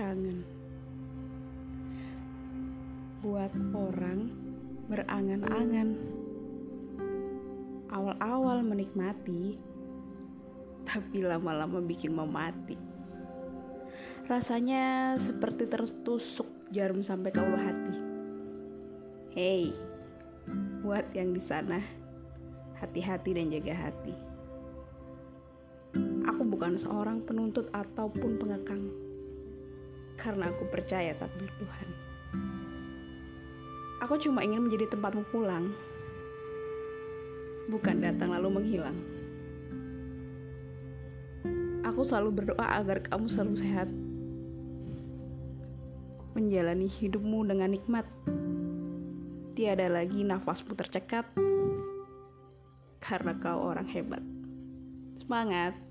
berangan-angan. Buat orang berangan-angan. Awal-awal menikmati, tapi lama-lama bikin memati. Rasanya seperti tertusuk jarum sampai ke ulu hati. Hei, buat yang di sana, hati-hati dan jaga hati. Aku bukan seorang penuntut ataupun pengekang, karena aku percaya takdir Tuhan. Aku cuma ingin menjadi tempatmu pulang, bukan datang lalu menghilang. Aku selalu berdoa agar kamu selalu sehat, menjalani hidupmu dengan nikmat. Tiada lagi nafasmu tercekat karena kau orang hebat. Semangat!